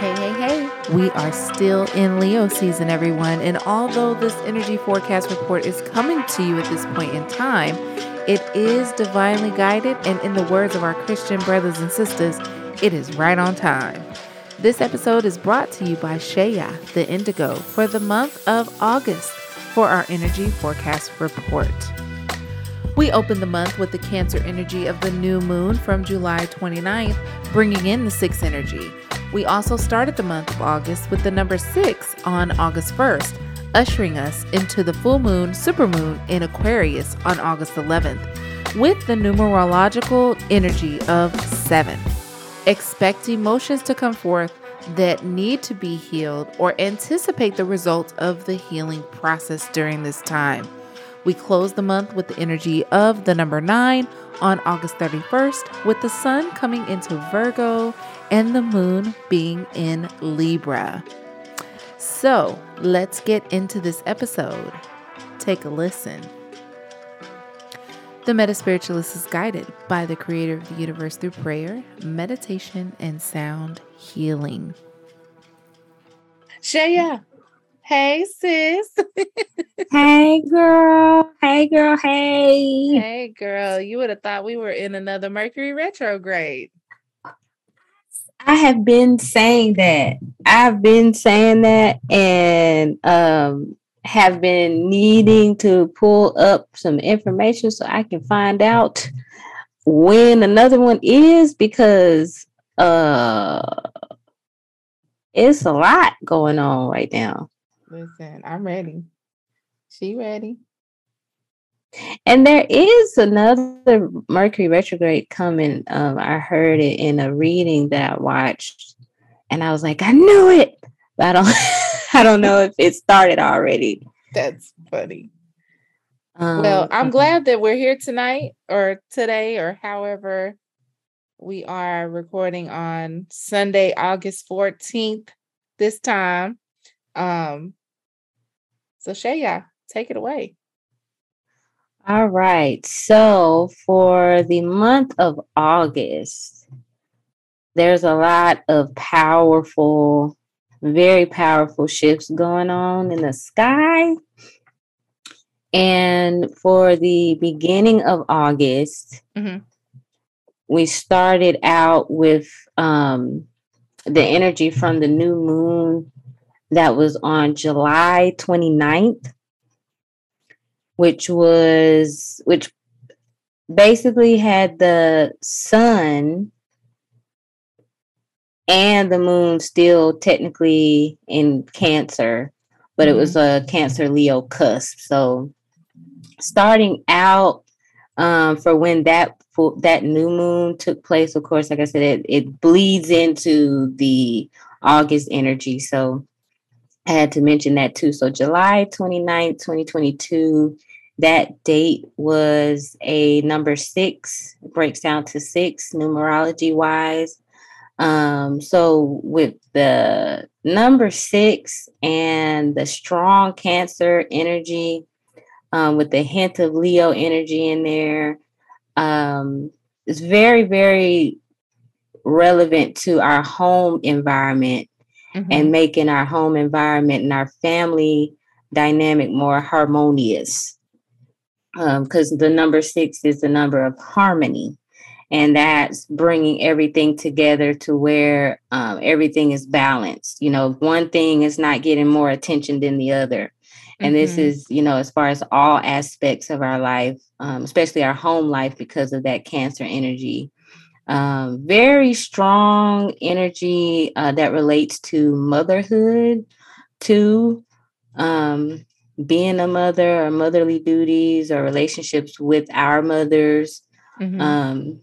Hey, hey, hey. We are still in Leo season, everyone. And although this energy forecast report is coming to you at this point in time, it is divinely guided. And in the words of our Christian brothers and sisters, it is right on time. This episode is brought to you by ShaYah, the Indigo, for the month of August for our energy forecast report. We open the month with the Cancer energy of the new moon from July 29th, bringing in the sixth energy. We also started the month of August with the number six on August 1st, ushering us into the full moon, supermoon in Aquarius on August 11th, with the numerological energy of seven. Expect emotions to come forth that need to be healed or anticipate the results of the healing process during this time. We close the month with the energy of the number nine on August 31st, with the sun coming into Virgo and the moon being in Libra. So let's get into this episode. Take a listen. The MetaSpiritualist is guided by the creator of the universe through prayer, meditation, and sound healing. ShaYah, hey sis. hey girl. Hey girl. Hey. Hey girl. You would have thought we were in another Mercury retrograde. I have been saying that. I've been saying that and um have been needing to pull up some information so I can find out when another one is because uh it's a lot going on right now. Listen, I'm ready. She ready. And there is another Mercury retrograde coming. Um, I heard it in a reading that I watched, and I was like, I knew it. But I don't, I don't know if it started already. That's funny. Um, well, I'm glad that we're here tonight or today or however we are recording on Sunday, August 14th this time. Um, so ShaYah, take it away. All right. So for the month of August, there's a lot of powerful, very powerful shifts going on in the sky. And for the beginning of August, mm-hmm. we started out with um, the energy from the new moon that was on July 29th which was which basically had the sun and the moon still technically in cancer but it was mm-hmm. a cancer leo cusp. So starting out um, for when that that new moon took place of course like i said it, it bleeds into the august energy. So i had to mention that too. So july 29th 2022 that date was a number six, breaks down to six numerology wise. Um, so with the number six and the strong Cancer energy, um, with the hint of Leo energy in there, um, it's very, very relevant to our home environment mm-hmm. and making our home environment and our family dynamic more harmonious because um, the number six is the number of harmony. And that's bringing everything together to where um, everything is balanced. You know one thing is not getting more attention than the other. And mm-hmm. this is you know as far as all aspects of our life um, especially our home life because of that cancer energy. Um, very strong energy uh, that relates to motherhood too. Um, being a mother or motherly duties or relationships with our mothers mm-hmm. um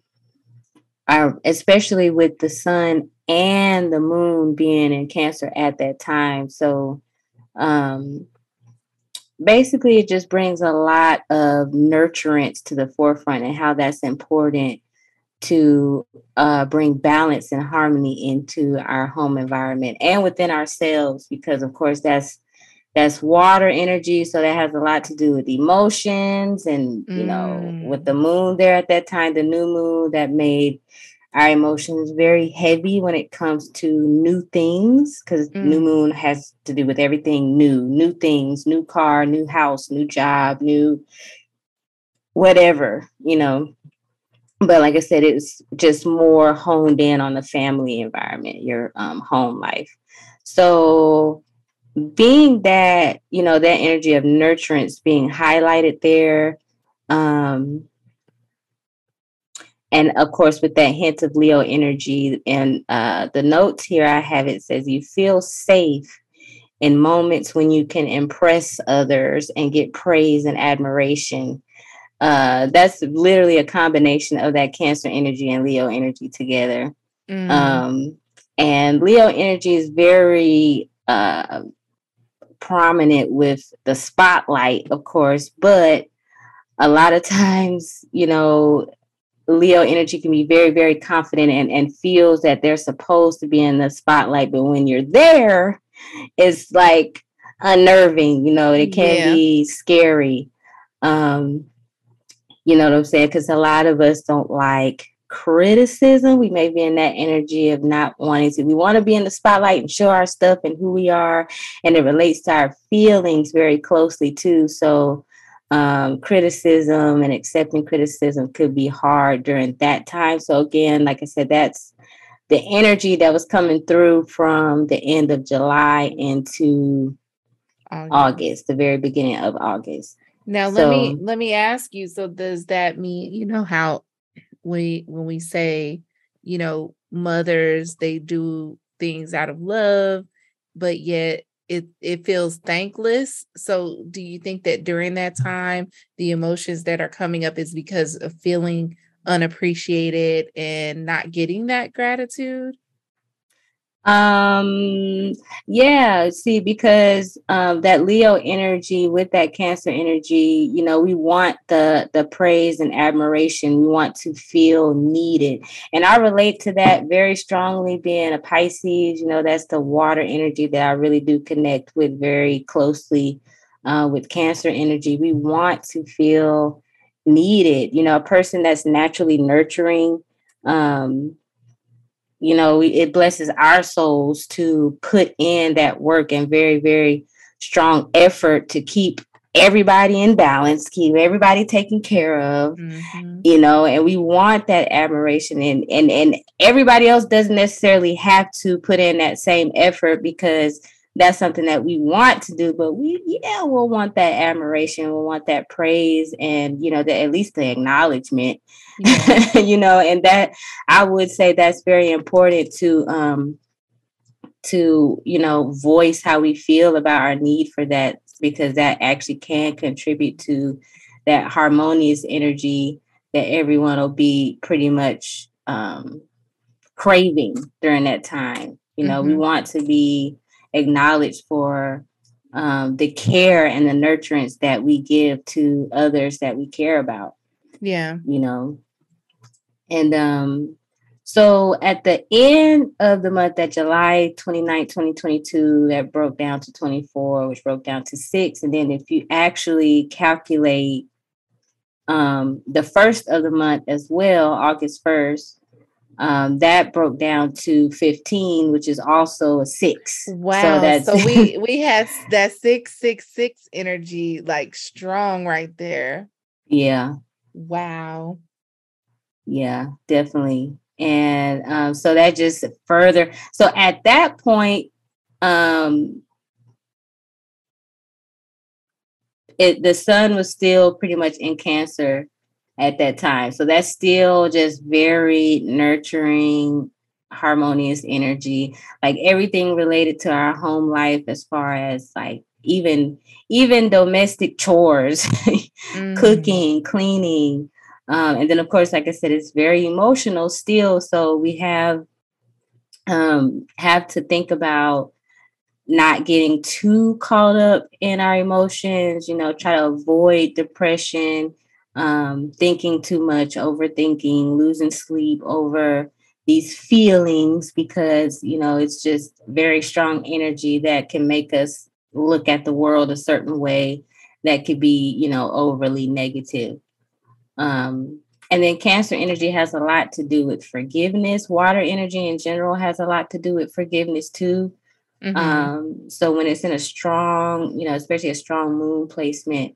our especially with the sun and the moon being in cancer at that time so um basically it just brings a lot of nurturance to the forefront and how that's important to uh, bring balance and harmony into our home environment and within ourselves because of course that's that's water energy so that has a lot to do with emotions and you know with the mm. moon there at that time the new moon that made our emotions very heavy when it comes to new things because mm. new moon has to do with everything new new things new car new house new job new whatever you know but like i said it's just more honed in on the family environment your um, home life so being that you know that energy of nurturance being highlighted there um and of course with that hint of leo energy and uh the notes here i have it says you feel safe in moments when you can impress others and get praise and admiration uh that's literally a combination of that cancer energy and leo energy together mm. um and leo energy is very uh prominent with the spotlight of course but a lot of times you know Leo energy can be very, very confident and, and feels that they're supposed to be in the spotlight. But when you're there, it's like unnerving, you know, it can yeah. be scary. Um, you know what I'm saying? Because a lot of us don't like criticism. We may be in that energy of not wanting to. We want to be in the spotlight and show our stuff and who we are. And it relates to our feelings very closely too. So um, criticism and accepting criticism could be hard during that time. So again, like I said, that's the energy that was coming through from the end of July into August, August the very beginning of August. Now let so, me let me ask you. So does that mean you know how we when we say you know mothers they do things out of love, but yet it it feels thankless. So do you think that during that time the emotions that are coming up is because of feeling unappreciated and not getting that gratitude um, yeah, see, because um, that Leo energy with that Cancer energy, you know, we want the the praise and admiration. We want to feel needed, and I relate to that very strongly. Being a Pisces, you know, that's the water energy that I really do connect with very closely uh, with Cancer energy. We want to feel needed. You know, a person that's naturally nurturing. Um, you know it blesses our souls to put in that work and very very strong effort to keep everybody in balance keep everybody taken care of mm-hmm. you know and we want that admiration and and and everybody else doesn't necessarily have to put in that same effort because that's something that we want to do but we yeah we'll want that admiration we'll want that praise and you know the, at least the acknowledgement yeah. you know and that i would say that's very important to um to you know voice how we feel about our need for that because that actually can contribute to that harmonious energy that everyone will be pretty much um craving during that time you know mm-hmm. we want to be acknowledged for um, the care and the nurturance that we give to others that we care about. Yeah. You know, and um, so at the end of the month, that July 29, 2022, that broke down to 24, which broke down to six. And then if you actually calculate um, the first of the month as well, August 1st, um, that broke down to 15 which is also a six. Wow. So, that's- so we we had that six six six energy like strong right there. Yeah. Wow. Yeah definitely. And um, so that just further so at that point um it the sun was still pretty much in cancer at that time. So that's still just very nurturing, harmonious energy. Like everything related to our home life as far as like even even domestic chores, mm-hmm. cooking, cleaning. Um, and then of course, like I said, it's very emotional still. So we have um have to think about not getting too caught up in our emotions, you know, try to avoid depression um, thinking too much, overthinking, losing sleep over these feelings because, you know, it's just very strong energy that can make us look at the world a certain way that could be, you know, overly negative. Um, and then Cancer energy has a lot to do with forgiveness. Water energy in general has a lot to do with forgiveness too. Mm-hmm. Um, so when it's in a strong, you know, especially a strong moon placement,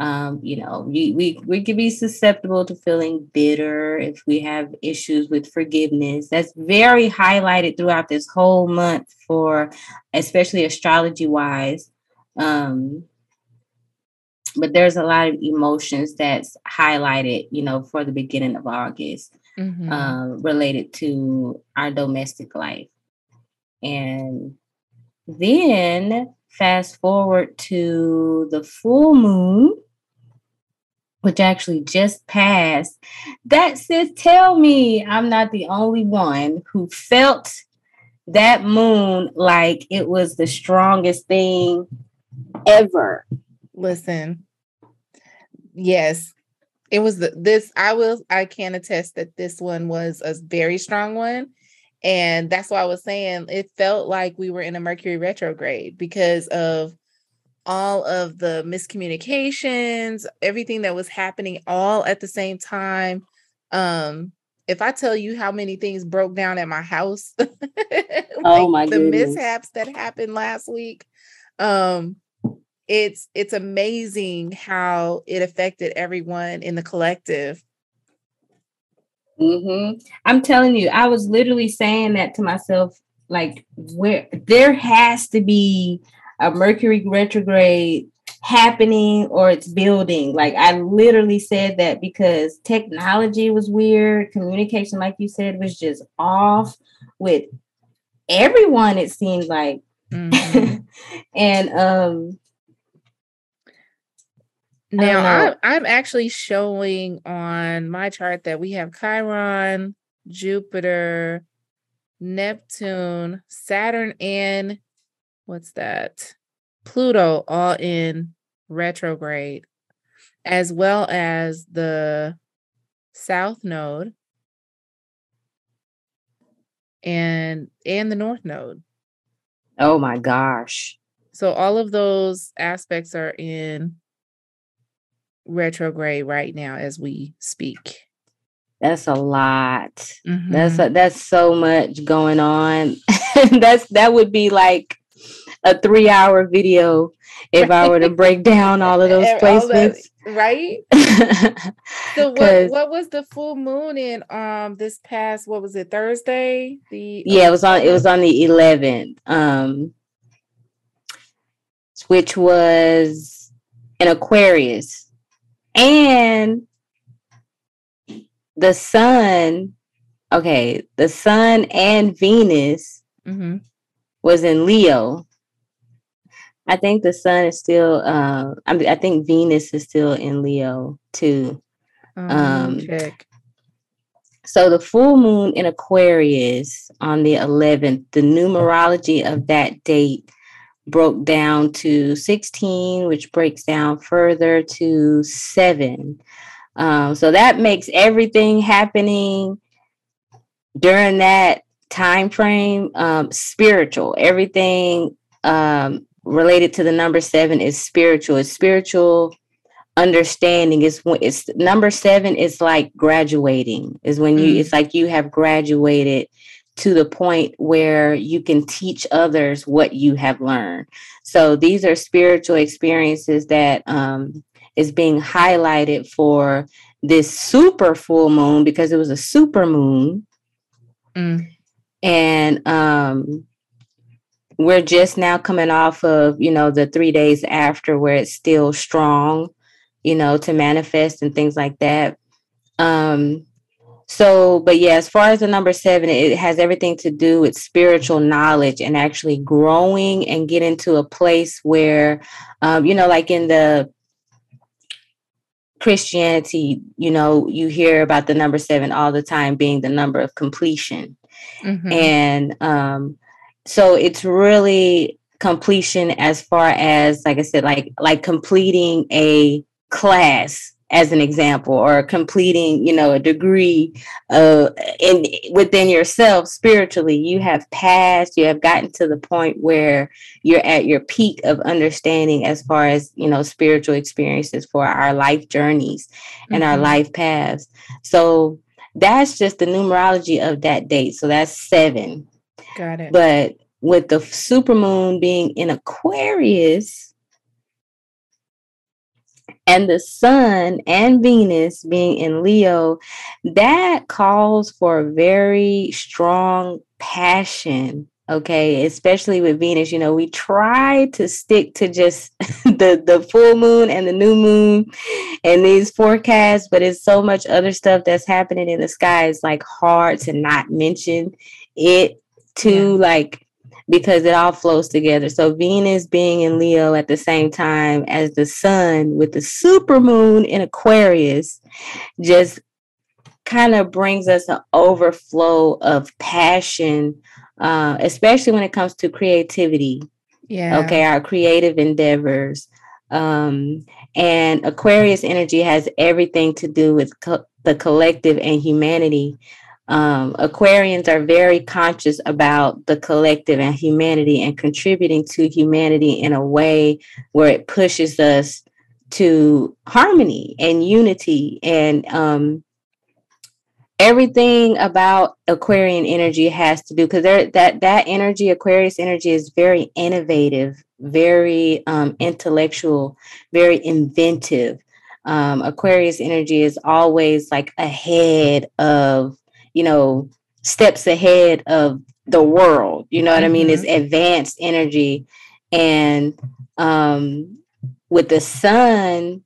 um, you know, we, we we can be susceptible to feeling bitter if we have issues with forgiveness. That's very highlighted throughout this whole month for especially astrology wise. Um, but there's a lot of emotions that's highlighted, you know, for the beginning of August mm-hmm. um, related to our domestic life. And then fast forward to the full moon, which actually just passed. That says, tell me I'm not the only one who felt that moon like it was the strongest thing ever. Listen, yes, it was the, this. I will, I can attest that this one was a very strong one. And that's why I was saying it felt like we were in a Mercury retrograde because of all of the miscommunications, everything that was happening all at the same time. Um, if I tell you how many things broke down at my house, oh like oh my the goodness. mishaps that happened last week, um, it's it's amazing how it affected everyone in the collective. Mm-hmm. I'm telling you, I was literally saying that to myself, like, where there has to be a Mercury retrograde happening or it's building. Like I literally said that because technology was weird, communication, like you said, was just off with everyone, it seemed like. Mm-hmm. and um now I'm, I'm actually showing on my chart that we have Chiron, Jupiter, Neptune, Saturn, and what's that? Pluto all in retrograde, as well as the South Node and and the North Node. Oh my gosh. So all of those aspects are in retrograde right now as we speak. That's a lot. Mm-hmm. That's a, that's so much going on. that's that would be like a three hour video if right. I were to break down all of those placements. That, right. so what what was the full moon in um this past what was it Thursday? The Yeah, it was on it was on the 11th. Um which was an Aquarius. And the sun, okay, the sun and Venus mm-hmm. was in Leo. I think the sun is still. Uh, I, mean, I think Venus is still in Leo too. Um, um, check. So the full moon in Aquarius on the 11th, the numerology of that date broke down to 16, which breaks down further to seven. Um, so that makes everything happening during that time frame um, spiritual. Everything um, related to the number seven is spiritual. It's spiritual understanding is when it's number seven is like graduating is when you mm. it's like you have graduated to the point where you can teach others what you have learned so these are spiritual experiences that um, is being highlighted for this super full moon because it was a super moon mm. and um we're just now coming off of you know the three days after where it's still strong you know to manifest and things like that um so but yeah as far as the number seven it has everything to do with spiritual knowledge and actually growing and get into a place where um you know like in the christianity you know you hear about the number seven all the time being the number of completion mm-hmm. and um so it's really completion as far as like i said like like completing a class as an example or completing you know a degree uh in within yourself spiritually. You have passed you have gotten to the point where you're at your peak of understanding as far as you know spiritual experiences for our life journeys and mm-hmm. our life paths. So that's just the numerology of that date. So that's seven got it but with the super moon being in aquarius and the sun and Venus being in Leo, that calls for a very strong passion. Okay, especially with Venus, you know, we try to stick to just the the full moon and the new moon and these forecasts, but it's so much other stuff that's happening in the sky. It's like hard to not mention it to yeah. like because it all flows together. So Venus being in Leo at the same time as the sun with the super moon in Aquarius just kind of brings us an overflow of passion, uh, especially when it comes to creativity. Yeah. Okay, our creative endeavors. Um, and Aquarius energy has everything to do with co- the collective and humanity. Um, Aquarians are very conscious about the collective and humanity and contributing to humanity in a way where it pushes us to harmony and unity and um, everything about Aquarian energy has to do because that that energy, Aquarius energy, is very innovative, very um, intellectual, very inventive. Um, Aquarius energy is always like ahead of you know, steps ahead of the world. You know what mm-hmm. I mean? It's mm-hmm. advanced energy. And um, with the sun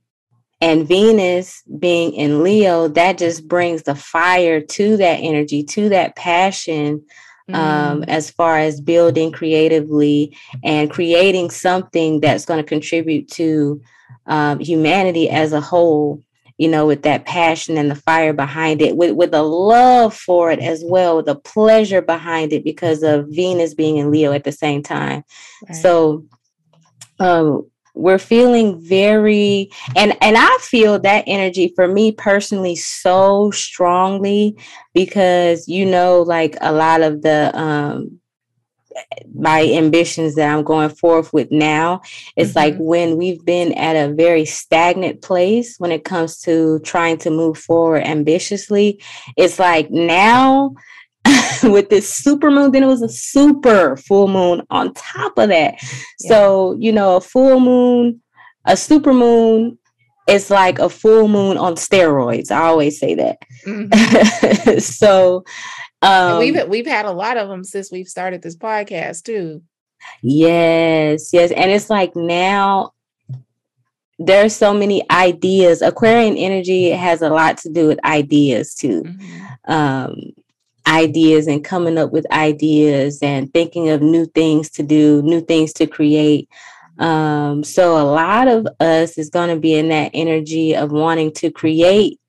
and Venus being in Leo, that just brings the fire to that energy, to that passion. Um, mm. as far as building creatively and creating something that's going to contribute to um, humanity as a whole you know, with that passion and the fire behind it, with, with a love for it as well, the pleasure behind it because of Venus being in Leo at the same time. Right. So um, we're feeling very and and I feel that energy for me personally so strongly because you know like a lot of the um my ambitions that I'm going forth with now. It's mm-hmm. like when we've been at a very stagnant place when it comes to trying to move forward ambitiously. It's like now with this super moon, then it was a super full moon on top of that. Yeah. So, you know, a full moon, a super moon it's like a full moon on steroids. I always say that. Mm-hmm. so um, we've we've had a lot of them since we've started this podcast too. Yes, yes, and it's like now there's so many ideas. Aquarian energy has a lot to do with ideas too. Mm-hmm. Um, ideas and coming up with ideas and thinking of new things to do, new things to create. Um, so a lot of us is going to be in that energy of wanting to create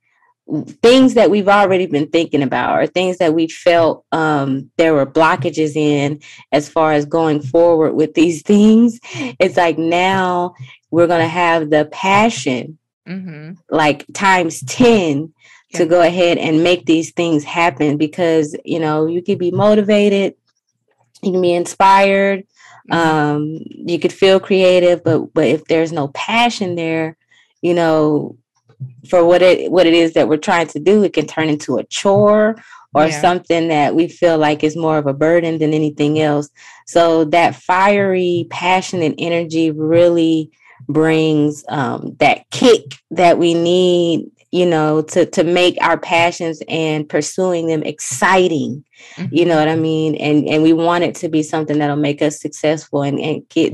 things that we've already been thinking about or things that we felt um, there were blockages in as far as going forward with these things it's like now we're going to have the passion mm-hmm. like times 10 yeah. to go ahead and make these things happen because you know you could be motivated you can be inspired mm-hmm. um, you could feel creative but but if there's no passion there you know for what it what it is that we're trying to do, it can turn into a chore or yeah. something that we feel like is more of a burden than anything else. So that fiery, passionate energy really brings um, that kick that we need, you know, to to make our passions and pursuing them exciting. Mm-hmm. You know what I mean? And and we want it to be something that'll make us successful and, and get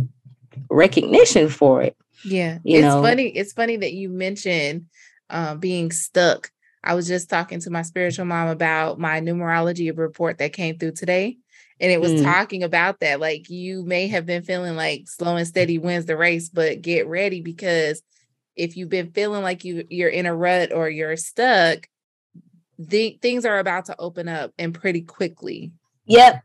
recognition for it. Yeah. You it's know? funny. It's funny that you mentioned uh, being stuck. I was just talking to my spiritual mom about my numerology report that came through today. And it was mm. talking about that. Like you may have been feeling like slow and steady wins the race, but get ready because if you've been feeling like you you're in a rut or you're stuck, the things are about to open up and pretty quickly. Yep.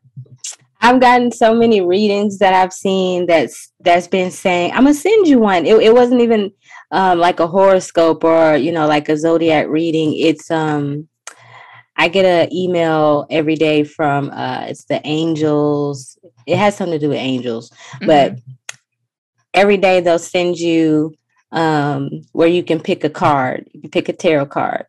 I've gotten so many readings that I've seen that's that's been saying, I'm gonna send you one. It, it wasn't even um, like a horoscope or you know like a zodiac reading it's um i get an email every day from uh it's the angels it has something to do with angels mm-hmm. but every day they'll send you um where you can pick a card you can pick a tarot card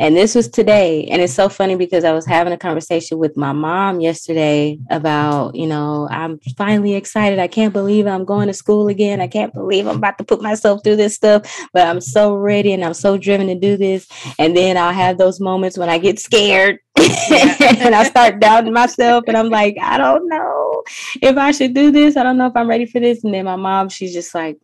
and this was today. And it's so funny because I was having a conversation with my mom yesterday about, you know, I'm finally excited. I can't believe I'm going to school again. I can't believe I'm about to put myself through this stuff, but I'm so ready and I'm so driven to do this. And then I'll have those moments when I get scared and I start doubting myself and I'm like, I don't know if I should do this. I don't know if I'm ready for this. And then my mom, she's just like,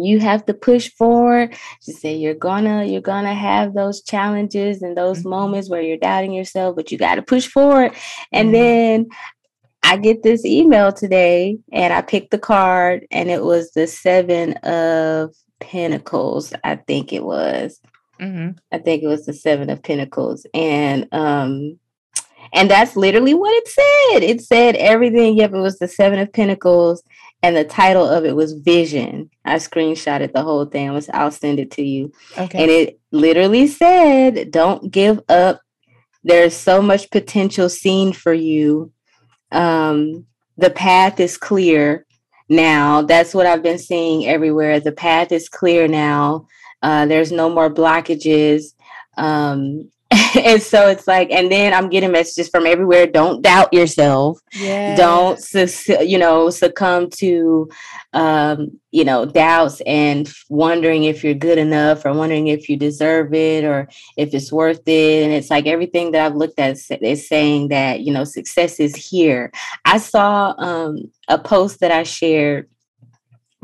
you have to push forward to say you're gonna you're gonna have those challenges and those mm-hmm. moments where you're doubting yourself but you got to push forward and mm-hmm. then i get this email today and i picked the card and it was the seven of pentacles i think it was mm-hmm. i think it was the seven of pentacles and um and that's literally what it said it said everything yep it was the seven of pentacles and the title of it was Vision. I screenshotted the whole thing. Was I'll send it to you. Okay. And it literally said, "Don't give up. There's so much potential seen for you. Um, the path is clear now. That's what I've been seeing everywhere. The path is clear now. Uh, there's no more blockages. Um, and so it's like, and then I'm getting messages from everywhere. Don't doubt yourself. Yes. Don't, you know, succumb to, um, you know, doubts and wondering if you're good enough or wondering if you deserve it or if it's worth it. And it's like everything that I've looked at is saying that, you know, success is here. I saw um, a post that I shared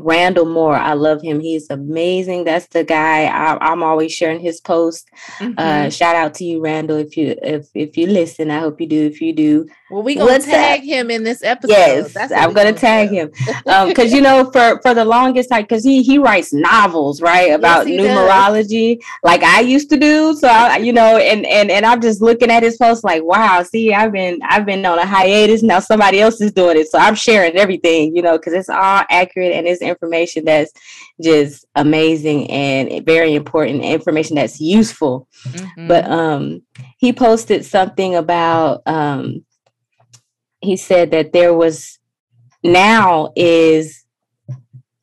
Randall Moore, I love him. He's amazing. That's the guy. I, am always sharing his post. Uh, mm-hmm. Uh, shout out to you, Randall. If you if if you listen, I hope you do. If you do, well, we gonna tag him in this episode. Yes, I'm gonna tag do. him because um, you know for for the longest time because he he writes novels right about yes, numerology does. like I used to do. So I, you know, and and and I'm just looking at his post like, wow. See, I've been I've been on a hiatus now. Somebody else is doing it, so I'm sharing everything. You know, because it's all accurate and it's information that's just amazing and very important information that's useful. Mm-hmm. But um, he posted something about um he said that there was now is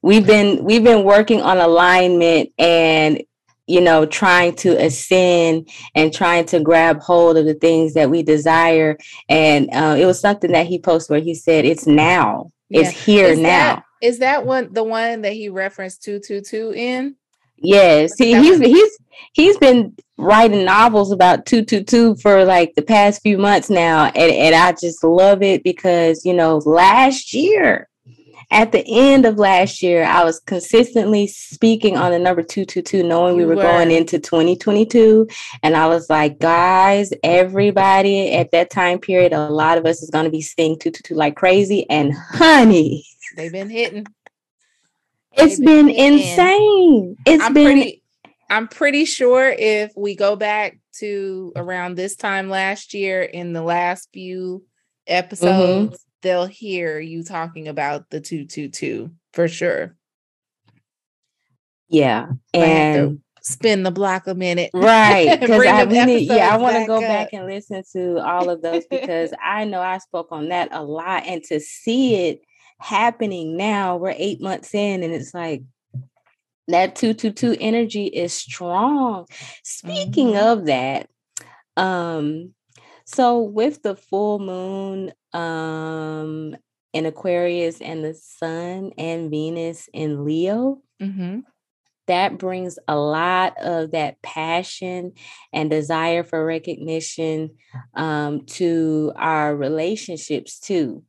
we've been we've been working on alignment and you know trying to ascend and trying to grab hold of the things that we desire and uh, it was something that he posted where he said it's now yeah. it's here now that, is that one the one that he referenced 222 in? Yes, he, he's he's he's been writing novels about two two two for like the past few months now, and and I just love it because you know last year, at the end of last year, I was consistently speaking on the number two two two, knowing we were, were going into twenty twenty two, and I was like, guys, everybody at that time period, a lot of us is going to be seeing two two two like crazy, and honey, they've been hitting. It's been insane. It's I'm been pretty, I'm pretty sure if we go back to around this time last year in the last few episodes, mm-hmm. they'll hear you talking about the 222 for sure. Yeah. And spin the block a minute. Right. Because I really, yeah, I want to go up. back and listen to all of those because I know I spoke on that a lot and to see it happening now. We're eight months in, and it's like that 222 energy is strong. Speaking mm-hmm. of that, um, so with the full moon um in Aquarius and the sun and Venus in Leo, mm-hmm. that brings a lot of that passion and desire for recognition um, to our relationships too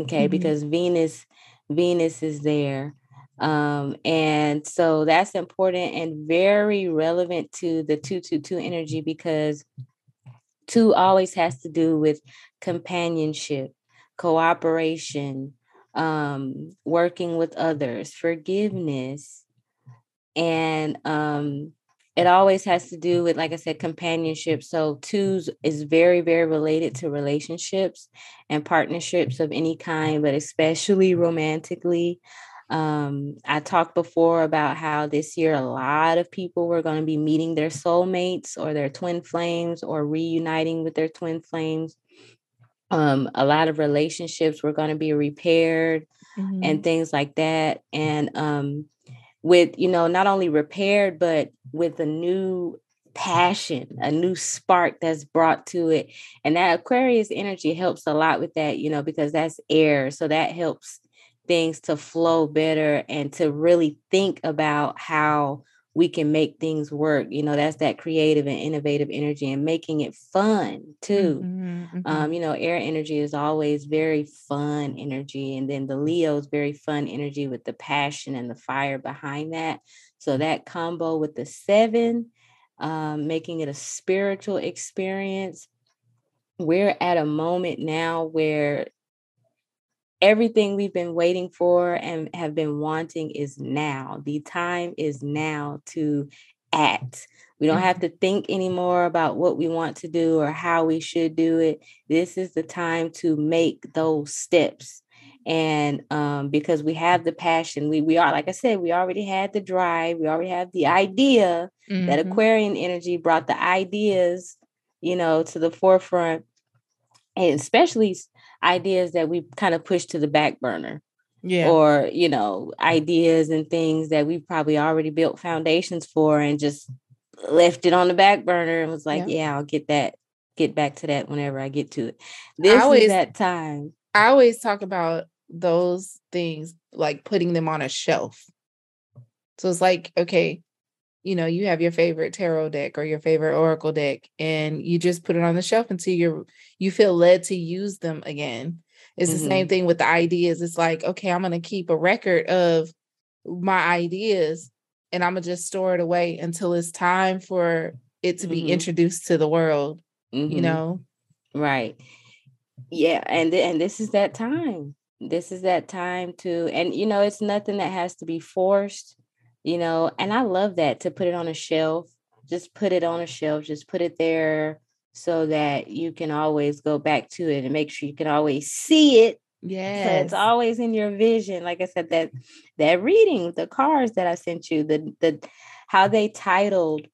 okay mm-hmm. because venus venus is there um and so that's important and very relevant to the 222 energy because two always has to do with companionship cooperation um working with others forgiveness and um it always has to do with like i said companionship so twos is very very related to relationships and partnerships of any kind but especially romantically Um, I talked before about how this year a lot of people were going to be meeting their soulmates or their twin flames or reuniting with their twin flames. Um, a lot of relationships were going to be repaired mm-hmm. and things like that. And um, with, you know, not only repaired, but with a new passion, a new spark that's brought to it. And that Aquarius energy helps a lot with that, you know, because that's air. So that helps things to flow better and to really think about how we can make things work. You know, that's that creative and innovative energy and making it fun too. Mm-hmm, mm-hmm. Um, you know, air energy is always very fun energy. And then the Leo's very fun energy with the passion and the fire behind that. So that combo with the seven, um, making it a spiritual experience. We're at a moment now where everything we've been waiting for and have been wanting is now. The time is now to act. We don't have mm-hmm. to think anymore about what we want to do or how we should do it. This is the time to make those steps. And um, because we have the passion, we we are like I said, we already had the drive, we already have the idea. Mm-hmm. That Aquarian energy brought the ideas, you know, to the forefront, especially ideas that we kind of push to the back burner. Yeah. Or, you know, ideas and things that we probably already built foundations for and just left it on the back burner and was like, yeah, yeah I'll get that, get back to that whenever I get to it. This always, is that time. I always talk about those things like putting them on a shelf. So it's like, okay, you know, you have your favorite tarot deck or your favorite oracle deck and you just put it on the shelf until you're you feel led to use them again. It's mm-hmm. the same mm-hmm. thing with the ideas. It's like, okay, I'm going to keep a record of my ideas and I'm going to just store it away until it's time for it to be mm-hmm. introduced to the world, mm-hmm. you know? Right. Yeah, and th- and this is that time. This is that time to and you know, it's nothing that has to be forced you know, and I love that to put it on a shelf. Just put it on a shelf, just put it there so that you can always go back to it and make sure you can always see it. Yeah. So it's always in your vision. Like I said, that that reading, the cards that I sent you, the the how they titled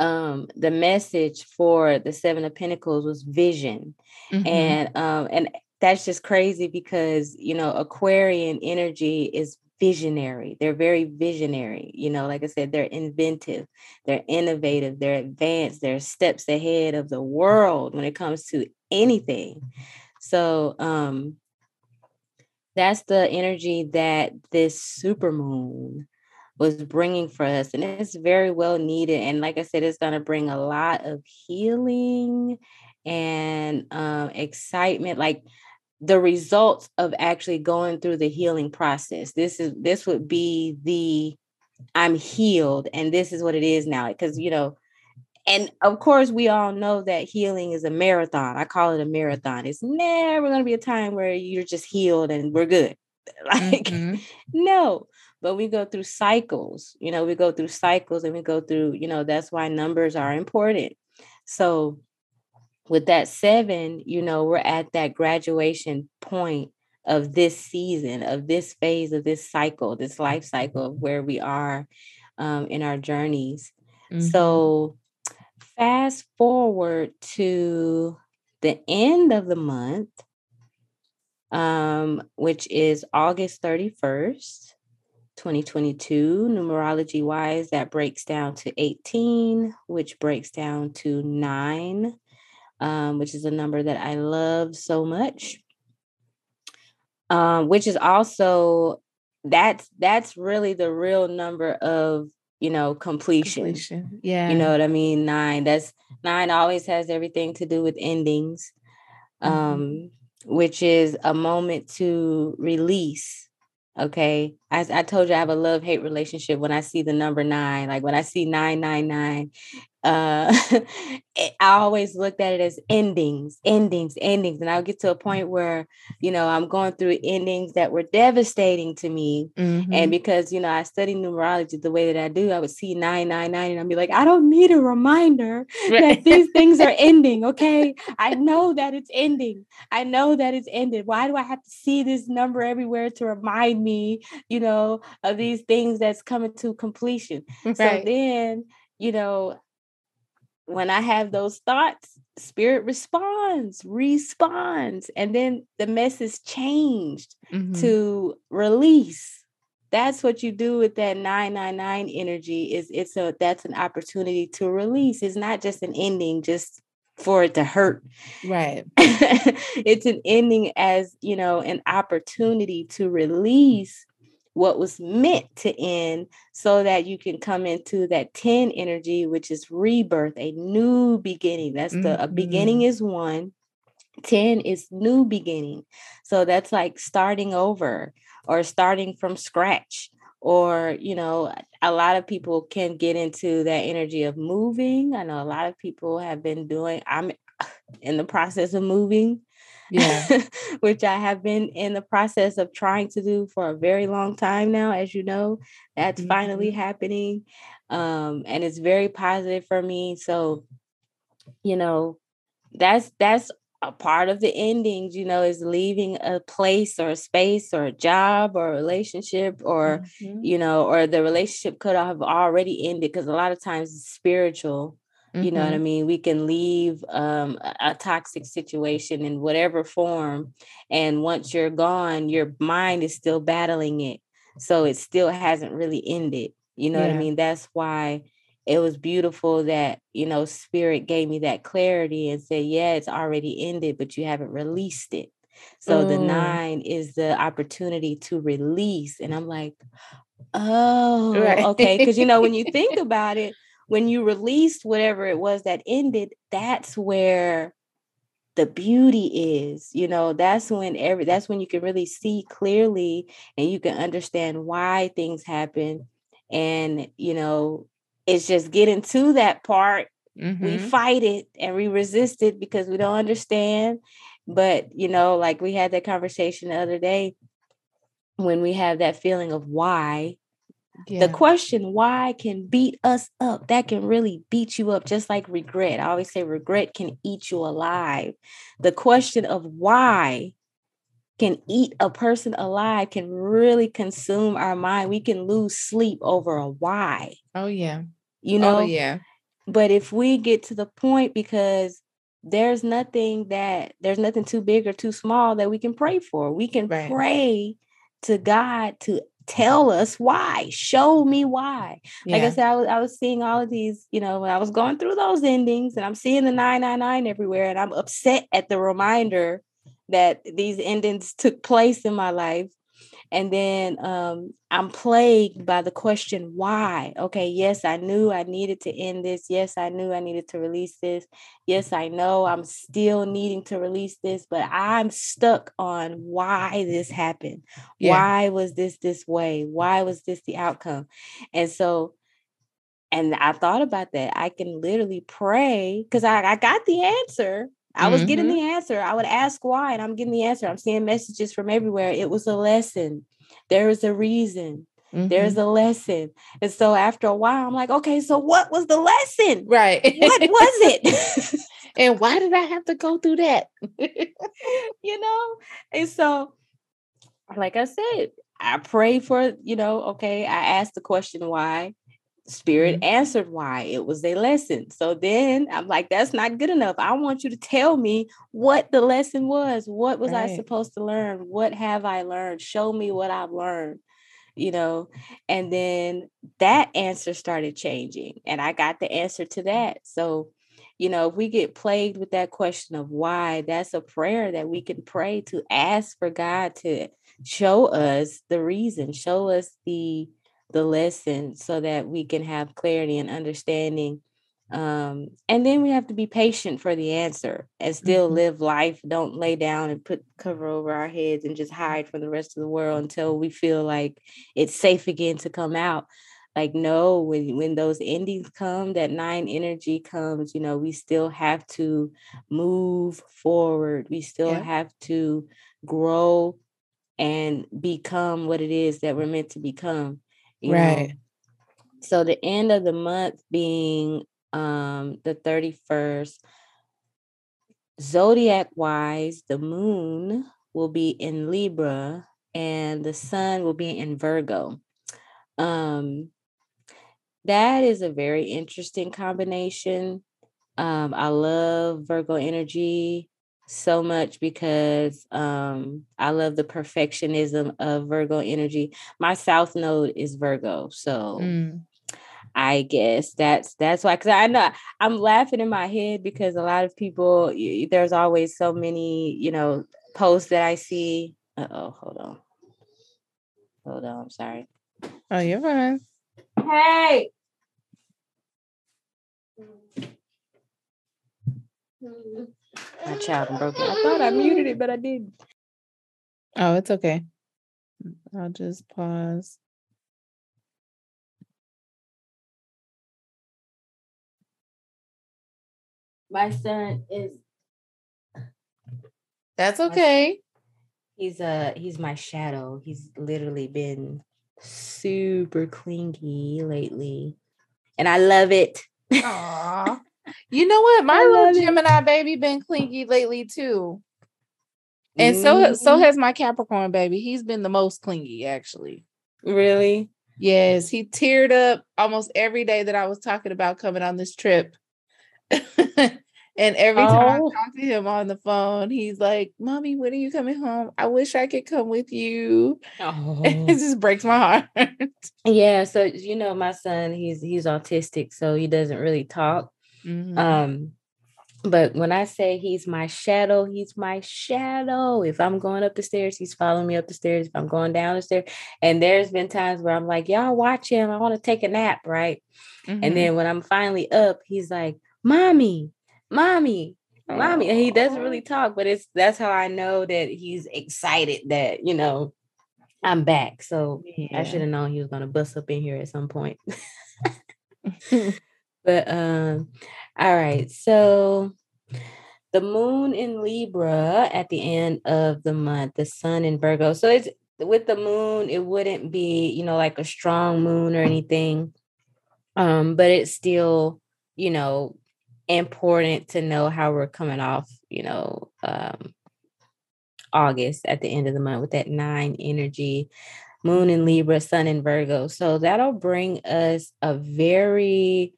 um the message for the seven of pentacles was vision mm-hmm. and um and that's just crazy because you know aquarian energy is visionary. They're very visionary. You know, like I said, they're inventive, they're innovative, they're advanced, they're steps ahead of the world when it comes to anything. So, um, that's the energy that this super moon was bringing for us and it's very well needed and like i said it's going to bring a lot of healing and um, excitement like the results of actually going through the healing process. This is this would be the I'm healed and this is what it is now because you know and of course we all know that healing is a marathon. I call it a marathon. It's never going to be a time where you're just healed and we're good. Like mm-hmm. no, but we go through cycles. You know, we go through cycles and we go through, you know, that's why numbers are important. So with that seven, you know, we're at that graduation point of this season, of this phase of this cycle, this life cycle of where we are um, in our journeys. Mm-hmm. So, fast forward to the end of the month, um, which is August 31st. 2022 numerology wise that breaks down to 18 which breaks down to 9 um, which is a number that I love so much. Um, which is also that's that's really the real number of you know completion. completion. Yeah, you know what I mean. Nine. That's nine. Always has everything to do with endings, mm-hmm. um, which is a moment to release Okay. As I told you, I have a love hate relationship when I see the number nine. Like when I see 999, uh I always looked at it as endings, endings, endings. And I'll get to a point where, you know, I'm going through endings that were devastating to me. Mm-hmm. And because, you know, I study numerology the way that I do, I would see 999 and I'd be like, I don't need a reminder that these things are ending. Okay. I know that it's ending. I know that it's ended. Why do I have to see this number everywhere to remind me, you know, of these things that's coming to completion? Right. So then, you know, when I have those thoughts, spirit responds, responds, and then the message changed mm-hmm. to release. That's what you do with that 999 energy is it's a that's an opportunity to release. It's not just an ending just for it to hurt. Right. it's an ending as, you know, an opportunity to release what was meant to end so that you can come into that 10 energy which is rebirth a new beginning. That's the mm-hmm. a beginning is one 10 is new beginning. So that's like starting over or starting from scratch or you know a lot of people can get into that energy of moving. I know a lot of people have been doing i'm in the process of moving yeah. which I have been in the process of trying to do for a very long time now, as you know. That's mm-hmm. finally happening. Um, and it's very positive for me. So, you know, that's that's a part of the endings, you know, is leaving a place or a space or a job or a relationship or, mm-hmm. you know, or the relationship could have already ended because a lot of times it's spiritual Mm-hmm. You know what I mm-hmm. mean? We can leave um, a, toxic situation in whatever form. And once you're gone, your mind is still battling it. So it still hasn't really ended. You know yeah. what I mean? That's why it was beautiful that, you know, spirit gave me that clarity and said, yeah, it's already ended, but you haven't released it. So the nine is the opportunity to release. And I'm like, oh, right. okay. Because, you know, when you think about it, when you released whatever it was that ended, that's where the beauty is you know? That's when every that's when you can really see clearly and you can understand why things happen. And you know it's just getting to that part. Mm-hmm. we fight it and we resist it because we don't understand. But you know like we had that conversation the other day when we have that feeling of why yeah. The question why can beat us up. That can really beat you up, just like regret. I always say regret can eat you alive. The question of why can eat a person alive can really consume our mind. We can lose sleep over a why. Oh, yeah. You oh, know? Oh, yeah. But if we get to the point, because there's nothing that there's nothing too big or too small that we can pray for. We can right. pray to God to tell us why show me why yeah. like i said I was, I was seeing all of these you know when i was going through those endings and i'm seeing the 999 everywhere and i'm upset at the reminder that these endings took place in my life and then um, I'm plagued by the question, why? Okay, yes, I knew I needed to end this. Yes, I knew I needed to release this. Yes, I know I'm still needing to release this, but I'm stuck on why this happened. Yeah. Why was this this way? Why was this the outcome? And so, and I thought about that. I can literally pray because I, I got the answer I was mm-hmm. getting the answer. I would ask why, and I'm getting the answer. I'm seeing messages from everywhere. It was a lesson. There is a reason. Mm-hmm. There's a lesson. And so after a while, I'm like, okay, so what was the lesson? Right. What was it? and why did I have to go through that? you know? And so, like I said, I pray for, you know, okay, I asked the question why. Spirit mm-hmm. answered why. It was a lesson. So then I'm like, that's not good enough. I want you to tell me what the lesson was. What was right. I supposed to learn? What have I learned? Show me what I've learned, you know? And then that answer started changing, and I got the answer to that. So, you know, if we get plagued with that question of why, that's a prayer that we can pray to ask for God to show us the reason, show us the the lesson so that we can have clarity and understanding um, and then we have to be patient for the answer and still mm-hmm. live life don't lay down and put cover over our heads and just hide from the rest of the world until we feel like it's safe again to come out like no when when those endings come that nine energy comes you know we still have to move forward we still yeah. have to grow and become what it is that we're meant to become right know? so the end of the month being um the 31st zodiac wise the moon will be in libra and the sun will be in virgo um that is a very interesting combination. Um, I love Virgo energy so much because um, I love the perfectionism of Virgo energy. My South Node is Virgo, so mm. I guess that's that's why. Because I know I'm laughing in my head because a lot of people, there's always so many, you know, posts that I see. Uh oh, hold on, hold on. I'm sorry. Oh, you're fine. Hey. My child broke it. I thought I muted it, but I didn't. Oh, it's okay. I'll just pause. My son is. That's okay. He's uh he's my shadow. He's literally been super clingy lately. And I love it. Aww. You know what? My little Gemini baby been clingy lately too. And mm-hmm. so so has my Capricorn baby. He's been the most clingy actually. Really? Yes, he teared up almost every day that I was talking about coming on this trip. And every time oh. I talk to him on the phone, he's like, Mommy, when are you coming home? I wish I could come with you. Oh. it just breaks my heart. yeah. So you know, my son, he's he's autistic, so he doesn't really talk. Mm-hmm. Um, but when I say he's my shadow, he's my shadow. If I'm going up the stairs, he's following me up the stairs. If I'm going down the stairs, and there's been times where I'm like, y'all watch him. I want to take a nap, right? Mm-hmm. And then when I'm finally up, he's like, Mommy, mommy, mommy. And he doesn't really talk, but it's that's how I know that he's excited that, you know, I'm back. So yeah. I should have known he was gonna bust up in here at some point. but um, all right. So the moon in Libra at the end of the month, the sun in Virgo. So it's with the moon, it wouldn't be, you know, like a strong moon or anything. Um, but it's still, you know, important to know how we're coming off, you know, um, August at the end of the month with that nine energy, moon in Libra, sun in Virgo. So that'll bring us a very,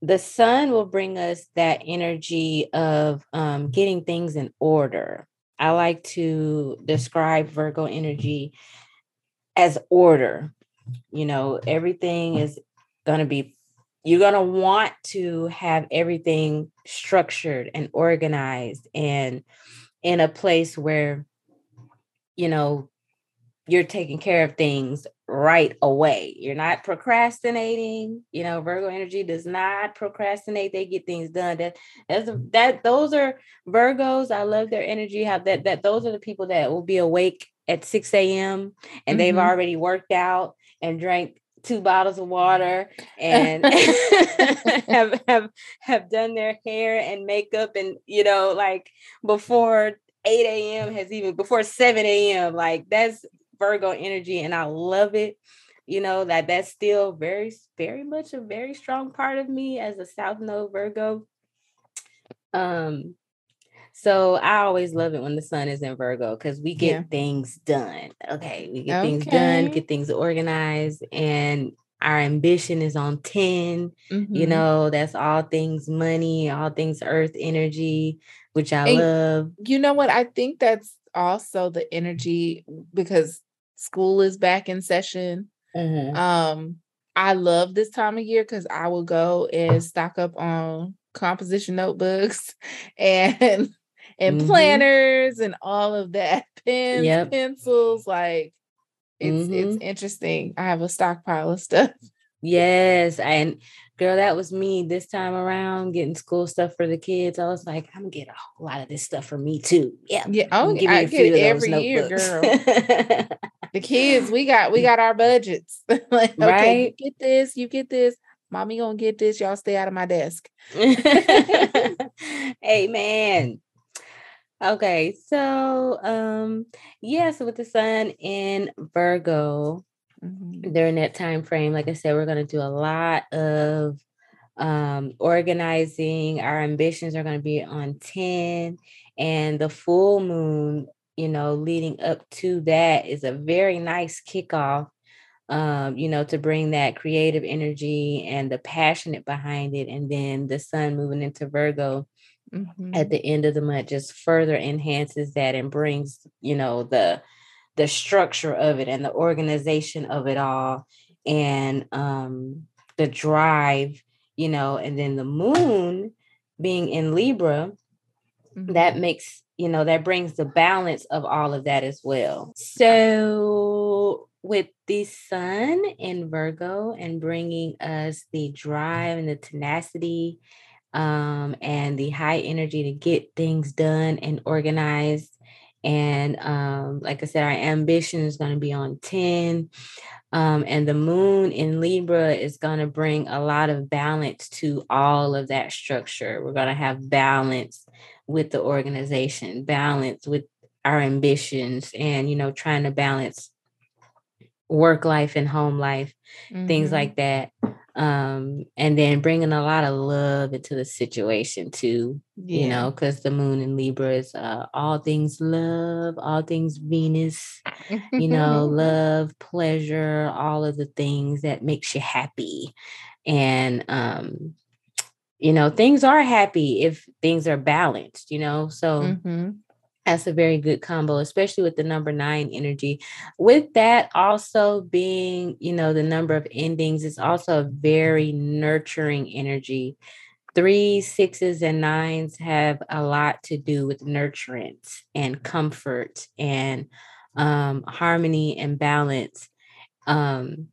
the sun will bring us that energy of um, getting things in order. I like to describe Virgo energy as order. You know, everything is going to be you're going to want to have everything structured and organized and in a place where you know you're taking care of things right away you're not procrastinating you know virgo energy does not procrastinate they get things done that that's that those are virgos i love their energy how that that those are the people that will be awake at 6 a.m and mm-hmm. they've already worked out and drank two bottles of water and have have have done their hair and makeup and you know like before 8 a.m. has even before 7 a.m. Like that's Virgo energy and I love it. You know that that's still very very much a very strong part of me as a South Node Virgo. Um so I always love it when the sun is in Virgo because we get yeah. things done. Okay. We get okay. things done, get things organized, and our ambition is on 10. Mm-hmm. You know, that's all things money, all things earth energy, which I and love. You know what? I think that's also the energy because school is back in session. Mm-hmm. Um, I love this time of year because I will go and stock up on composition notebooks and and mm-hmm. planners and all of that, pens, yep. pencils. Like it's mm-hmm. it's interesting. I have a stockpile of stuff. Yes, and girl, that was me this time around getting school stuff for the kids. I was like, I'm gonna get a whole lot of this stuff for me too. Yeah, yeah. Oh, I get it every year, girl. The kids, we got we got our budgets. like, okay, right? you get this, you get this. Mommy gonna get this. Y'all stay out of my desk. Amen. Okay, so um, yeah, so with the sun in Virgo mm-hmm. during that time frame, like I said, we're gonna do a lot of um organizing. Our ambitions are gonna be on 10, and the full moon, you know, leading up to that is a very nice kickoff um, you know, to bring that creative energy and the passionate behind it. And then the sun moving into Virgo mm-hmm. at the end of the month just further enhances that and brings, you know, the the structure of it and the organization of it all and um the drive, you know, and then the moon being in Libra, mm-hmm. that makes you know that brings the balance of all of that as well so with the sun in Virgo and bringing us the drive and the tenacity um, and the high energy to get things done and organized. And um, like I said, our ambition is going to be on 10. Um, and the moon in Libra is going to bring a lot of balance to all of that structure. We're going to have balance with the organization, balance with our ambitions, and, you know, trying to balance work life and home life, mm-hmm. things like that. Um, and then bringing a lot of love into the situation too, yeah. you know, because the moon in Libra is uh, all things love, all things Venus, you know, love, pleasure, all of the things that makes you happy. And, um, you know, things are happy if things are balanced, you know, so. Mm-hmm that's a very good combo, especially with the number nine energy. With that also being, you know, the number of endings, it's also a very nurturing energy. Three, sixes, and nines have a lot to do with nurturance and comfort and um, harmony and balance. Um,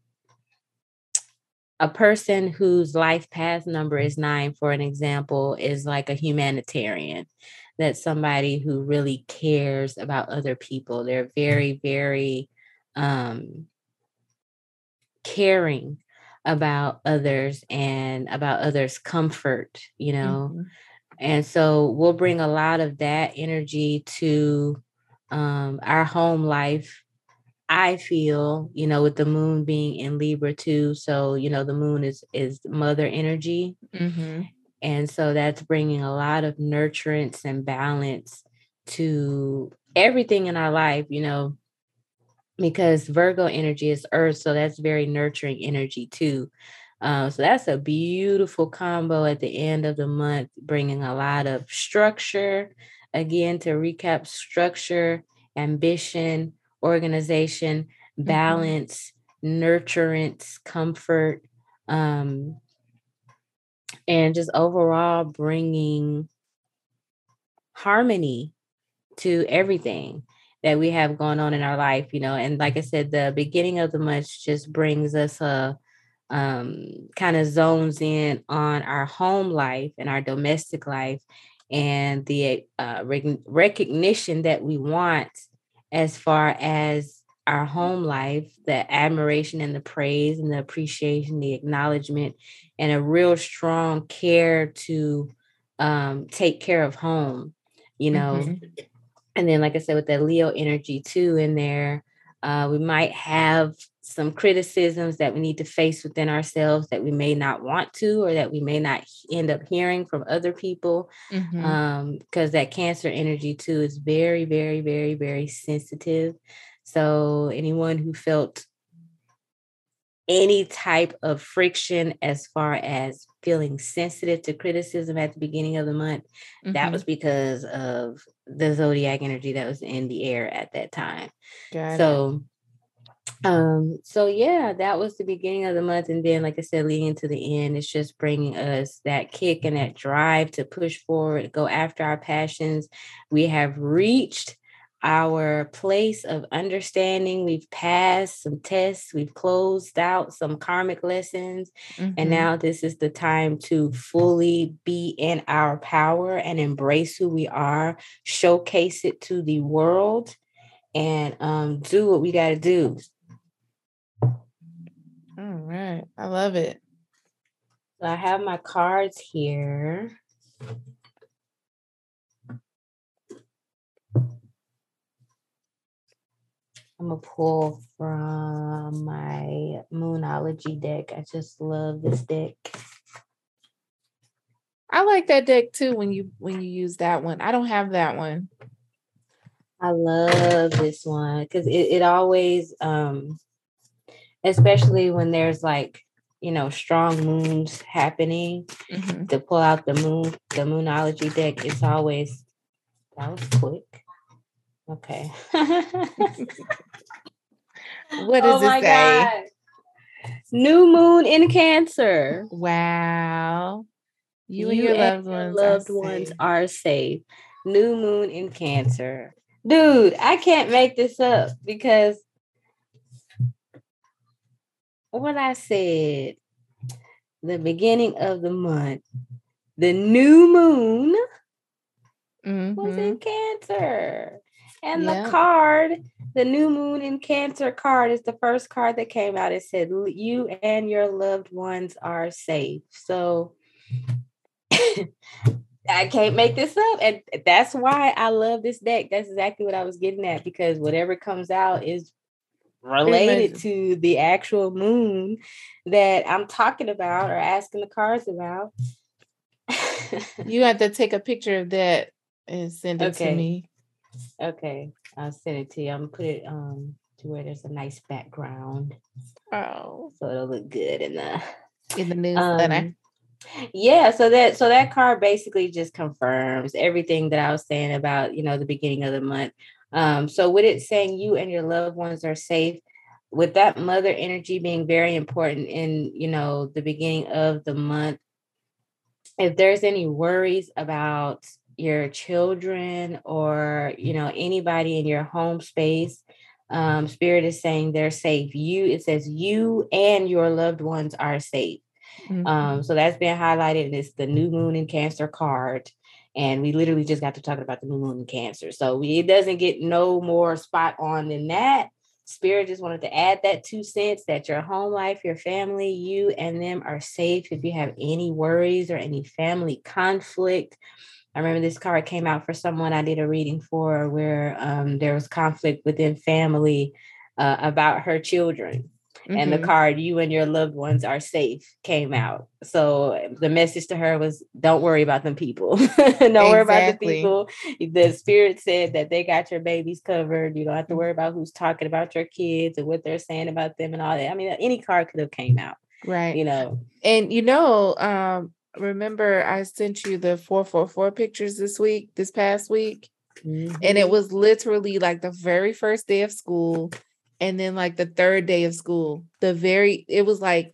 a person whose life path number is nine, for an example, is like a humanitarian that's somebody who really cares about other people. They're very, very um, caring about others and about others' comfort, you know. Mm-hmm. And so we'll bring a lot of that energy to um, our home life. I feel, you know, with the moon being in Libra too. So, you know, the moon is is mother energy. Mm-hmm. And so that's bringing a lot of nurturance and balance to everything in our life, you know, because Virgo energy is earth. So that's very nurturing energy too. Uh, so that's a beautiful combo at the end of the month, bringing a lot of structure. Again, to recap structure, ambition, organization, mm-hmm. balance, mm-hmm. nurturance, comfort, um, and just overall bringing harmony to everything that we have going on in our life you know and like i said the beginning of the month just brings us a um, kind of zones in on our home life and our domestic life and the uh, rec- recognition that we want as far as our home life, the admiration and the praise and the appreciation, the acknowledgement, and a real strong care to um, take care of home, you know. Mm-hmm. And then, like I said, with that Leo energy too in there, uh, we might have some criticisms that we need to face within ourselves that we may not want to or that we may not end up hearing from other people mm-hmm. um because that cancer energy too is very very very very sensitive so, anyone who felt any type of friction as far as feeling sensitive to criticism at the beginning of the month, mm-hmm. that was because of the zodiac energy that was in the air at that time. Got so, it. Um, so yeah, that was the beginning of the month, and then, like I said, leading to the end, it's just bringing us that kick and that drive to push forward, go after our passions. We have reached our place of understanding. We've passed some tests, we've closed out some karmic lessons, mm-hmm. and now this is the time to fully be in our power and embrace who we are, showcase it to the world, and um, do what we got to do. All right. I love it. So I have my cards here. I'm gonna pull from my Moonology deck. I just love this deck. I like that deck too when you when you use that one. I don't have that one. I love this one because it, it always um especially when there's like you know strong moons happening Mhm. to pull out the moon the moonology deck it's always that was quick okay What does Oh my it say? God. new moon in cancer Wow. You, and your loved ones. loved are ones are safe new moon in cancer dude i can't make this up because what i said the beginning of the month the new moon was in Mhm. cancer and Yeah. the card the new moon in cancer card is the first card that came out it said you and your loved ones are safe so I can't make this up. And that's why I love this deck. That's exactly what I was getting at because whatever comes out is related to the actual moon that I'm talking about or asking the cards about. You have to take a picture of that and send it Okay. to me. okay, I'll send it to you. I'm gonna put it um to where there's a nice background Oh, so it'll look good in the in the newsletter. Um, yeah, so that so that card basically just confirms everything that I was saying about you know the beginning of the month. Um, so with it saying you and your loved ones are safe, with that mother energy being very important in you know the beginning of the month. If there's any worries about your children or you know anybody in your home space, um, spirit is saying they're safe. You it says you and your loved ones are safe. Mhm. Um, so that's been highlighted, and it's the new moon in Cancer card. And we literally just got to talking about the moon in Cancer. So we, it doesn't get no more spot on than that. Spirit just wanted to add that two cents that your home life, your family, you and them are safe. If you have any worries or any family conflict, I remember this card came out for someone I did a reading for where um, there was conflict within family uh, about her children and the Mhm. card you and your loved ones are safe came out. So the message to her was don't worry about them people. Don't worry about the people. The spirit said that they got your babies covered. You don't have to worry about who's talking about your kids and what they're saying about them and all that. I mean any card could have came out right. you know? And you know, um, remember I sent you the 444 pictures this week, this past week, and Mm-hmm. it was literally like the very first day of school and then like the third day of school. The very it was like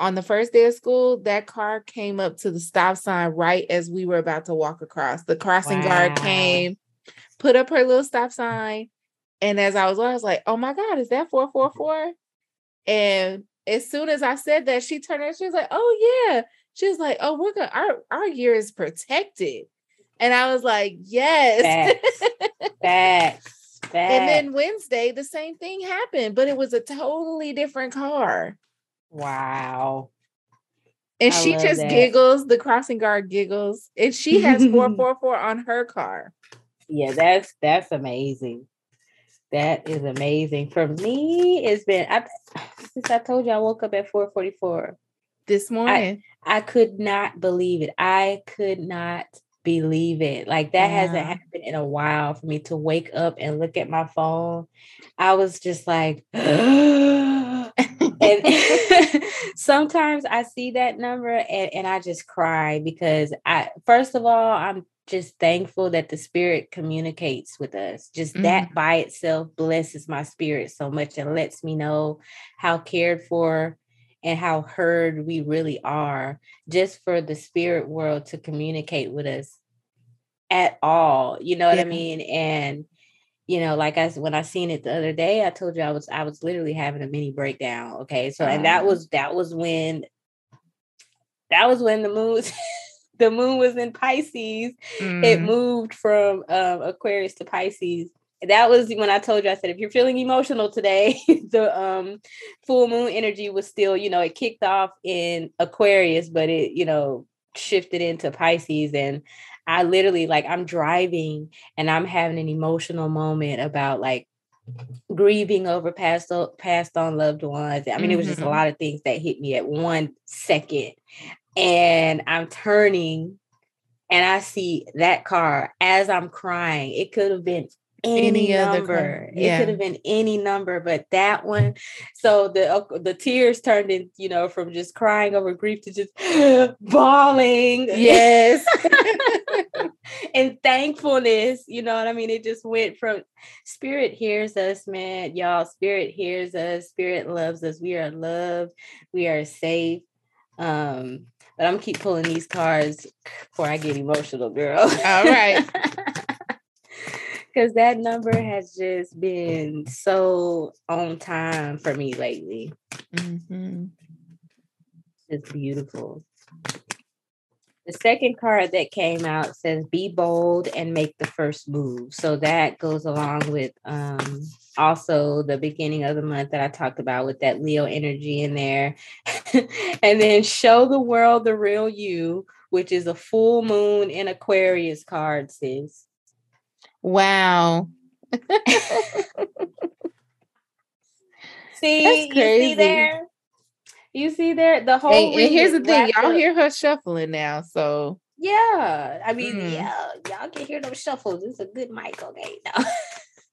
on the first day of school, that car came up to the stop sign right as we were about to walk across. The crossing guard came, put up her little stop sign, and as I was, I was like, "Oh my god, is that 444?" And as soon as I said that, she turned around. She was like, "Oh yeah." She was like, "Oh, we're gonna our our year is protected," and I was like, "Yes." Facts. facts and then Wednesday, the same thing happened, but it was a totally different car. wow And I she just that. giggles. The crossing guard giggles, and she has four four four on her car. yeah that's that's amazing that is amazing for me it's been I, since i told you i woke up at 444 This morning, I could not believe it. I could not believe it. Like that hasn't happened in a while for me to wake up and look at my phone. I was just like, and sometimes I see that number and, and I just cry because I first of all, I'm just thankful that the spirit communicates with us. Just that mm-hmm. by itself blesses my spirit so much and lets me know how cared for and how heard we really are just for the spirit world to communicate with us at all you know what Yeah. i mean? And you know like i when i seen it the other day i told you i was i was literally having a mini breakdown okay? So and that was that was when that was when the moon was, the moon was in pisces. It Mm, moved from um aquarius to pisces that was when I told you I said if you're feeling emotional today, the um full moon energy was still, you know, it kicked off in Aquarius, but it, you know, shifted into Pisces and I literally like I'm driving and I'm having an emotional moment about like grieving over past passed on loved ones. I mean, mm-hmm. it was just a mm-hmm. lot of things that hit me at one second. And I'm turning and I see that car as I'm crying. It could have been any, any number. Yeah. It could have been any number, but that one. So the uh, the tears turned in, you know, from just crying over grief to just bawling. Yes. and thankfulness, you know what I mean? It just went from spirit hears us, man. Y'all, spirit hears us, spirit loves us. We are loved, we are safe. Um, but I'm keep pulling these cards before I get emotional, girl. All right because that number has just been so on time for me lately. Mm-hmm. It's beautiful. The second card that came out says be bold and make the first move. So that goes along with um, also the beginning of the month that I talked about with that Leo energy in there. and then show the world the real you, which is a full moon in Aquarius card, sis. Wow. see, you see there? You see there the whole. And, and here's the thing, y'all up. hear her shuffling now, so yeah. I mean, mm. yeah, y'all can hear those shuffles. It's a good mic, okay? No.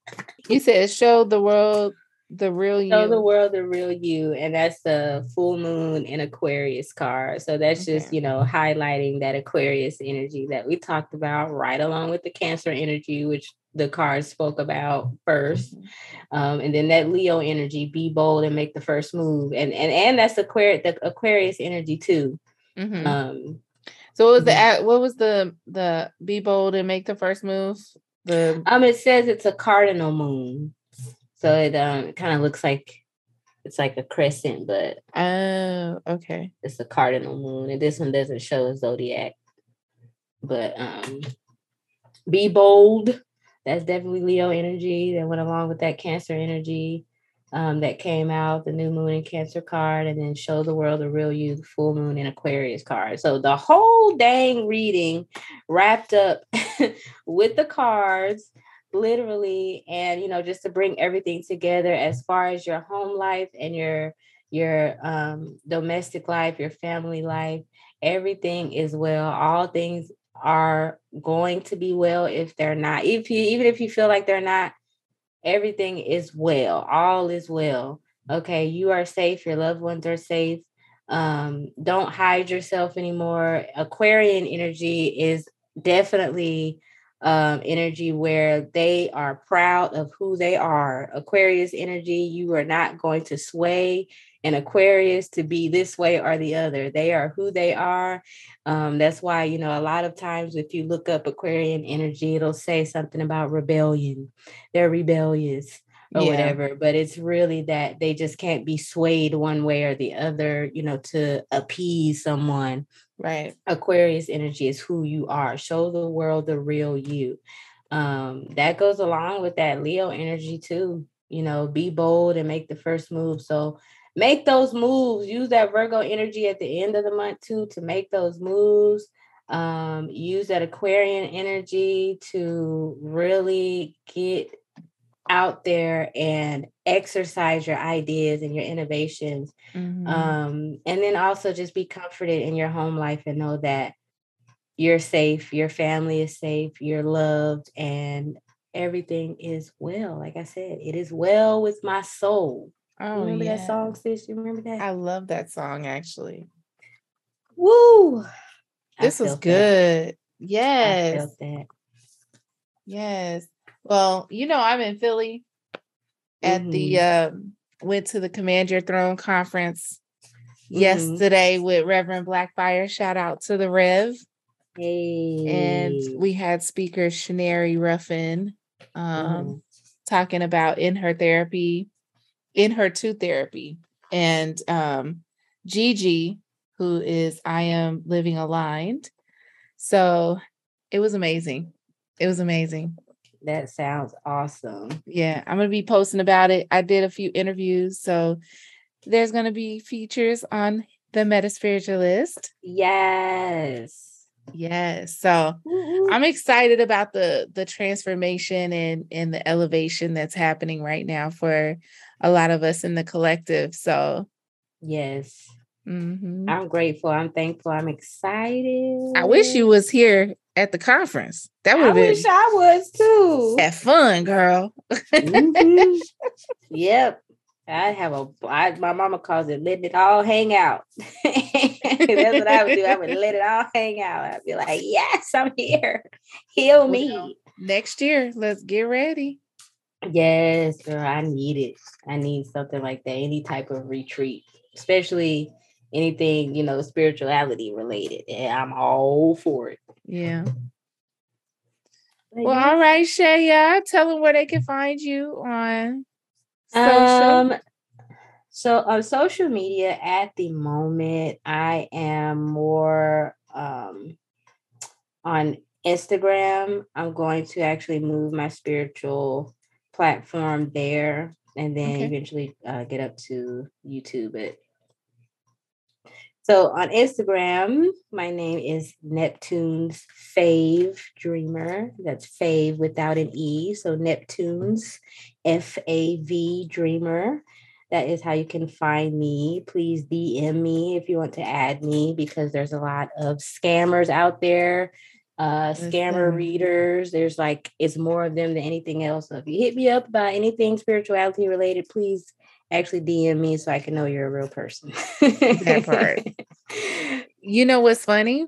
you said show the world the real you. Show the world the real you, and that's the full moon in Aquarius card. So that's okay. just you know highlighting that Aquarius energy that we talked about, right along with the Cancer energy, which the card spoke about 1st mm-hmm. um, and then that Leo energy, be bold and make the first move, and and and that's Aquarius, the Aquarius energy too. Mm-hmm. Um, so what was the what was the the be bold and make the first move? The um, it says it's a cardinal moon. So it um kind of looks like it's like a crescent, but oh, okay. It's a cardinal moon, and this one doesn't show a zodiac. But um, be bold. That's definitely Leo energy that went along with that Cancer energy um, that came out, the new moon and Cancer card, and then show the world the real you, the full moon and Aquarius card. So the whole dang reading wrapped up with the cards literally and you know just to bring everything together as far as your home life and your your um domestic life your family life everything is well. All things are going to be well if they're not if you even if you feel like they're not everything is well. All is well. Okay you are safe your loved ones are safe. Um don't hide yourself anymore. Aquarian energy is definitely um, energy where they are proud of who they are. Aquarius energy, you are not going to sway an Aquarius to be this way or the other. They are who they are. Um, that's why, you know, a lot of times if you look up Aquarian energy, it'll say something about rebellion. They're rebellious or yeah. whatever, but it's really that they just can't be swayed one way or the other, you know, to appease someone Right. Aquarius energy is who you are. Show the world the real you. Um, that goes along with that Leo energy too. You know, be bold and make the first move. So make those moves. Use that Virgo energy at the end of the month too to make those moves. Um, use that Aquarian energy to really get out there and exercise your ideas and your innovations mm-hmm. um, and then also just be comforted in your home life and know that you're safe your family is safe you're loved and everything is well. Like i said it is well with my soul. Oh you remember yeah. that song sis? You remember that? I love that song actually. Woo! This was good. That. yes. yes well, you know, I'm in Philly at mm-hmm. the um went to the Command Your Throne conference mm-hmm. yesterday with Reverend Blackfire. Shout out to the Rev. Hey. And we had speaker Shanari Ruffin um, mm-hmm. talking about in her therapy, in her two therapy. And um, Gigi, who is I Am Living Aligned. So it was amazing. It was amazing. That sounds awesome. Yeah, I'm gonna be posting about it. I did a few interviews, so there's gonna be features on the MetaSpiritualist. Yes. Yes. So I'm excited about the the transformation and and the elevation that's happening right now for a lot of us in the collective. So yes. Mm-hmm. I'm grateful. I'm thankful. I'm excited. I wish you was here at the conference. That would have been. wish I was too. Have fun, girl. mm-hmm. Yep. I have a. I, my mama calls it letting it all hang out. That's what I would do. I would let it all hang out. I'd be like, yes, I'm here. Heal me. Next year, let's get ready. Yes, girl. I need it. I need something like that. Any type of retreat, especially anything, you know, spirituality related. And I'm all for it. Yeah. But well, yeah. all right, ShaYah. Tell them where they can find you on social. Um, so on social media at the moment, I am more um, on Instagram. I'm going to actually move my spiritual platform there and then okay. eventually uh, get up to YouTube. But so on Instagram, my name is Neptune's Fave Dreamer. That's Fave without an E. So Neptune's F A V Dreamer. That is how you can find me. Please DM me if you want to add me because there's a lot of scammers out there, uh, scammer readers. There's like, it's more of them than anything else. So if you hit me up about anything spirituality related, please actually DM me so I can know you're a real person. that part. You know what's funny?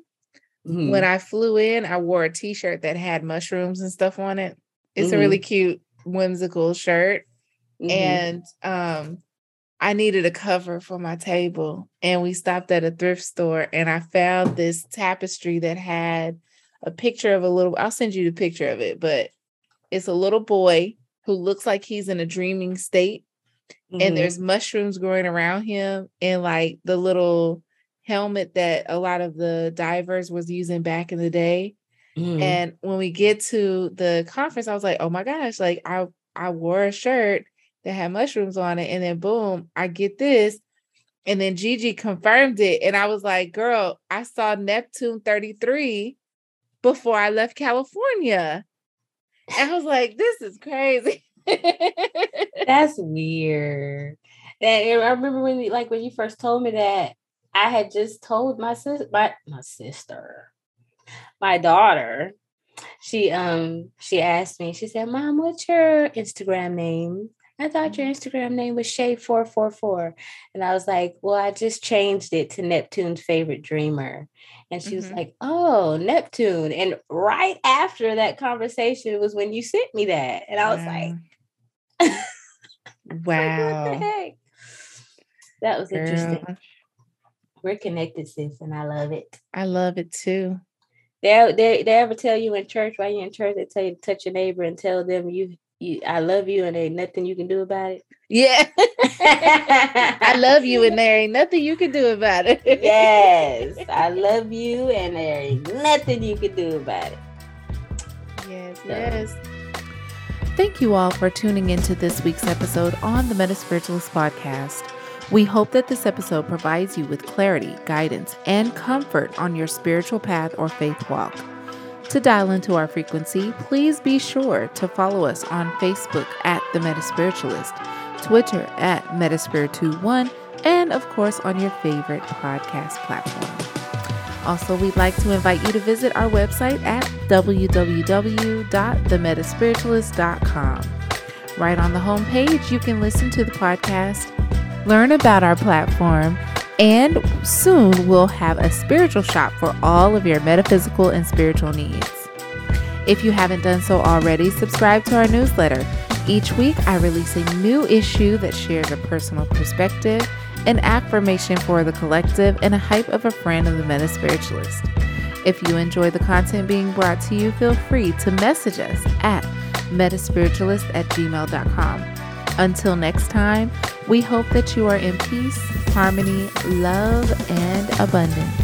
Mm-hmm. When I flew in, I wore a t-shirt that had mushrooms and stuff on it. It's mm-hmm. a really mm-hmm. cute, whimsical shirt. Mm-hmm. And um I needed a cover for my table. And we stopped at a thrift store and I found this tapestry that had a picture of a little, I'll send you the picture of it, but it's a little boy who looks like he's in a dreaming state mm-hmm. and there's mushrooms growing around him and like the little helmet that a lot of the divers was using back in the day. Mm-hmm. And when we get to the conference, I was like, oh my gosh, like I I wore a shirt that had mushrooms on it. And then boom, I get this. And then Gigi confirmed it. And I was like, girl, I saw Neptune 33 before I left California. And I was like, this is crazy. That's weird. That I remember when you, like when you first told me that I had just told my sister my, my sister, my daughter, she um she asked me, she said, Mom, what's your Instagram name? I thought your mm-hmm. Instagram name was Shay444. And I was like, Well, I just changed it to Neptune's favorite dreamer. And she mm-hmm. was like, Oh, Neptune. And right after that conversation was when you sent me that. And I was wow. like, wow. Like, that was Girl. interesting. We're connected, sis, and I love it. I love it too. They, they, they ever tell you in church while you're in church, they tell you to touch your neighbor and tell them you, you I love you and there ain't nothing you can do about it. Yeah. I love you and there ain't nothing you can do about it. yes. I love you and there ain't nothing you can do about it. Yes, so. yes. Thank you all for tuning into this week's episode on the MetaSpiritualist podcast. We hope that this episode provides you with clarity, guidance, and comfort on your spiritual path or faith walk. To dial into our frequency, please be sure to follow us on Facebook at The MetaSpiritualist, Twitter at Metaspiritu1, and of course on your favorite podcast platform. Also, we'd like to invite you to visit our website at www.themetaspiritualist.com. Right on the homepage, you can listen to the podcast, learn about our platform, and soon we'll have a spiritual shop for all of your metaphysical and spiritual needs. If you haven't done so already, subscribe to our newsletter. Each week, I release a new issue that shares a personal perspective an affirmation for the collective, and a hype of a friend of the MetaSpiritualist. If you enjoy the content being brought to you, feel free to message us at metaspiritualist at gmail.com. Until next time, we hope that you are in peace, harmony, love, and abundance.